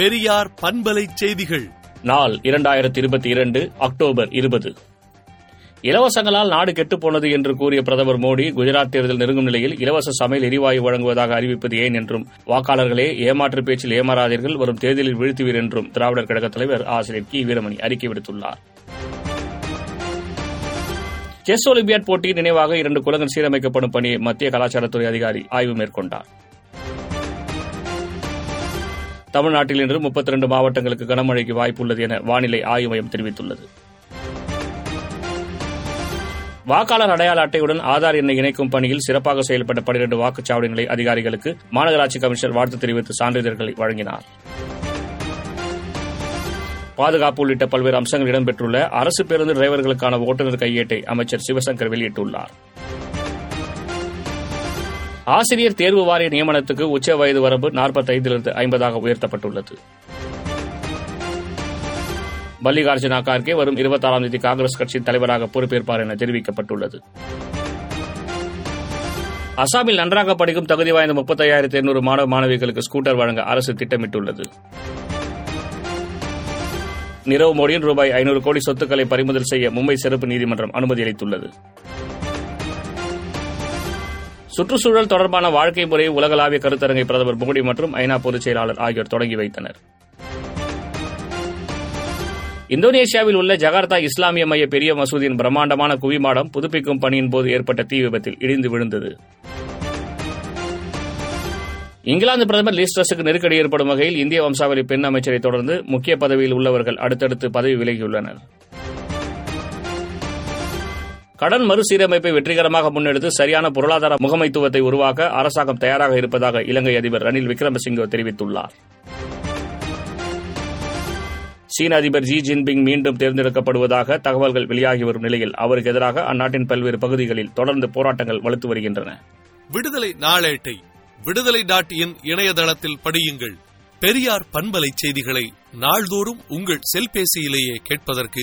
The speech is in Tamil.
பெரியார் பண்பலை செய்திகள். நாள் இரண்டாயிரத்தி இருபத்தி இரண்டு அக்டோபர் இருபது. இலவசங்களால் நாடு கெட்டுப்போனது என்று கூறிய பிரதமர் மோடி குஜராத் தேர்தல் நெருங்கும் நிலையில் இலவச சமையல் எரிவாயு வழங்குவதாக அறிவிப்பது ஏன் என்றும் வாக்காளர்களே ஏமாற்று பேச்சில் ஏமாறாதீர்கள் வரும் தேர்தலில் வீழ்த்துவீர் என்றும் திராவிடர் கழக தலைவர் ஆசிரியர் கி. வீரமணி அறிக்கை விடுத்துள்ளார். செஸ் ஒலிம்பியாட் போட்டியின் நினைவாக இரண்டு குலங்கள் சீரமைக்கப்படும் பணியை மத்திய கலாச்சாரத்துறை அதிகாரி ஆய்வு மேற்கொண்டார். தமிழ்நாட்டில் இன்று முப்பத்தி ரெண்டு மாவட்டங்களுக்கு கனமழைக்கு வாய்ப்புள்ளது என வானிலை ஆய்வு மையம் தெரிவித்துள்ளது. வாக்காளர் அடையாள அட்டையுடன் ஆதார் எண்ணை இணைக்கும் பணியில் சிறப்பாக செயல்பட்ட பனிரண்டு வாக்குச்சாவடிகளை அதிகாரிகளுக்கு மாநகராட்சி கமிஷனர் வாழ்த்து தெரிவித்து சான்றிதழ்களை வழங்கினார். பாதுகாப்பு உள்ளிட்ட பல்வேறு அம்சங்கள் இடம்பெற்றுள்ள அரசு பேருந்து டிரைவர்களுக்கான ஓட்டுநர் கையேட்டை அமைச்சர் சிவசங்கர் வெளியிட்டுள்ளார். ஆசிரியர் தேர்வு வாரிய நியமனத்துக்கு உச்ச வயது வரம்பு நாற்பத்தைந்திலிருந்து ஐம்பதாக உயர்த்தப்பட்டுள்ளது. மல்லிகார்ஜுனா கார்கே வரும் இருபத்தாறாம் தேதி காங்கிரஸ் கட்சியின் தலைவராக பொறுப்பேற்பார் என தெரிவிக்கப்பட்டுள்ளது. அசாமில் நன்றாக படிக்கும் தகுதி வாய்ந்த முப்பத்தையாயிரத்தி எண்ணூறு மாணவ மாணவிகளுக்கு ஸ்கூட்டர் வழங்க அரசு திட்டமிட்டுள்ளது. நிரவ் மோடியின் ரூபாய் ஐநூறு கோடி சொத்துக்களை பறிமுதல் செய்ய மும்பை சிறப்பு நீதிமன்றம் அனுமதி அளித்துள்ளது. சுற்றுச்சூழல் தொடர்பான வாழ்க்கை முறை உலகளாவிய கருத்தரங்கை பிரதமர் மோடி மற்றும் ஐநா பொதுச் செயலாளர் ஆகியோர் தொடங்கி வைத்தனர். இந்தோனேஷியாவில் உள்ள ஜகார்த்தா இஸ்லாமிய மைய பெரிய மசூதியின் பிரம்மாண்டமான குவிமாடம் புதுப்பிக்கும் பணியின் போது ஏற்பட்ட தீ விபத்தில் இடிந்து விழுந்தது. இங்கிலாந்து பிரதமர் லீஸ்ட்ரஸுக்கு நெருக்கடி ஏற்படும் வகையில் இந்திய வம்சாவளி பெண் அமைச்சரை தொடர்ந்து முக்கிய பதவியில் உள்ளவர்கள் அடுத்தடுத்து பதவி விலகியுள்ளனர். கடன் மறுசீரமைப்பை வெற்றிகரமாக முன்னெடுத்து சரியான பொருளாதார முகமைத்துவத்தை உருவாக்க அரசாங்கம் தயாராக இருப்பதாக இலங்கை அதிபர் ரணில் விக்ரமசிங்கே தெரிவித்துள்ளார். சீன அதிபர் ஜி ஜின்பிங் மீண்டும் தேர்ந்தெடுக்கப்படுவதாக தகவல்கள் வெளியாகி வரும் நிலையில் அவருக்கு எதிராக அந்நாட்டின் பல்வேறு பகுதிகளில் தொடர்ந்து போராட்டங்கள் வலுத்து வருகின்றன. விடுதலை நாளேட்டை விடுதலை டாட் இன் இணையதளத்தில் படியுங்கள். பெரியார் பண்பலை செய்திகளை நாள்தோறும் உங்கள் செல்பேசியிலேயே கேட்பதற்கு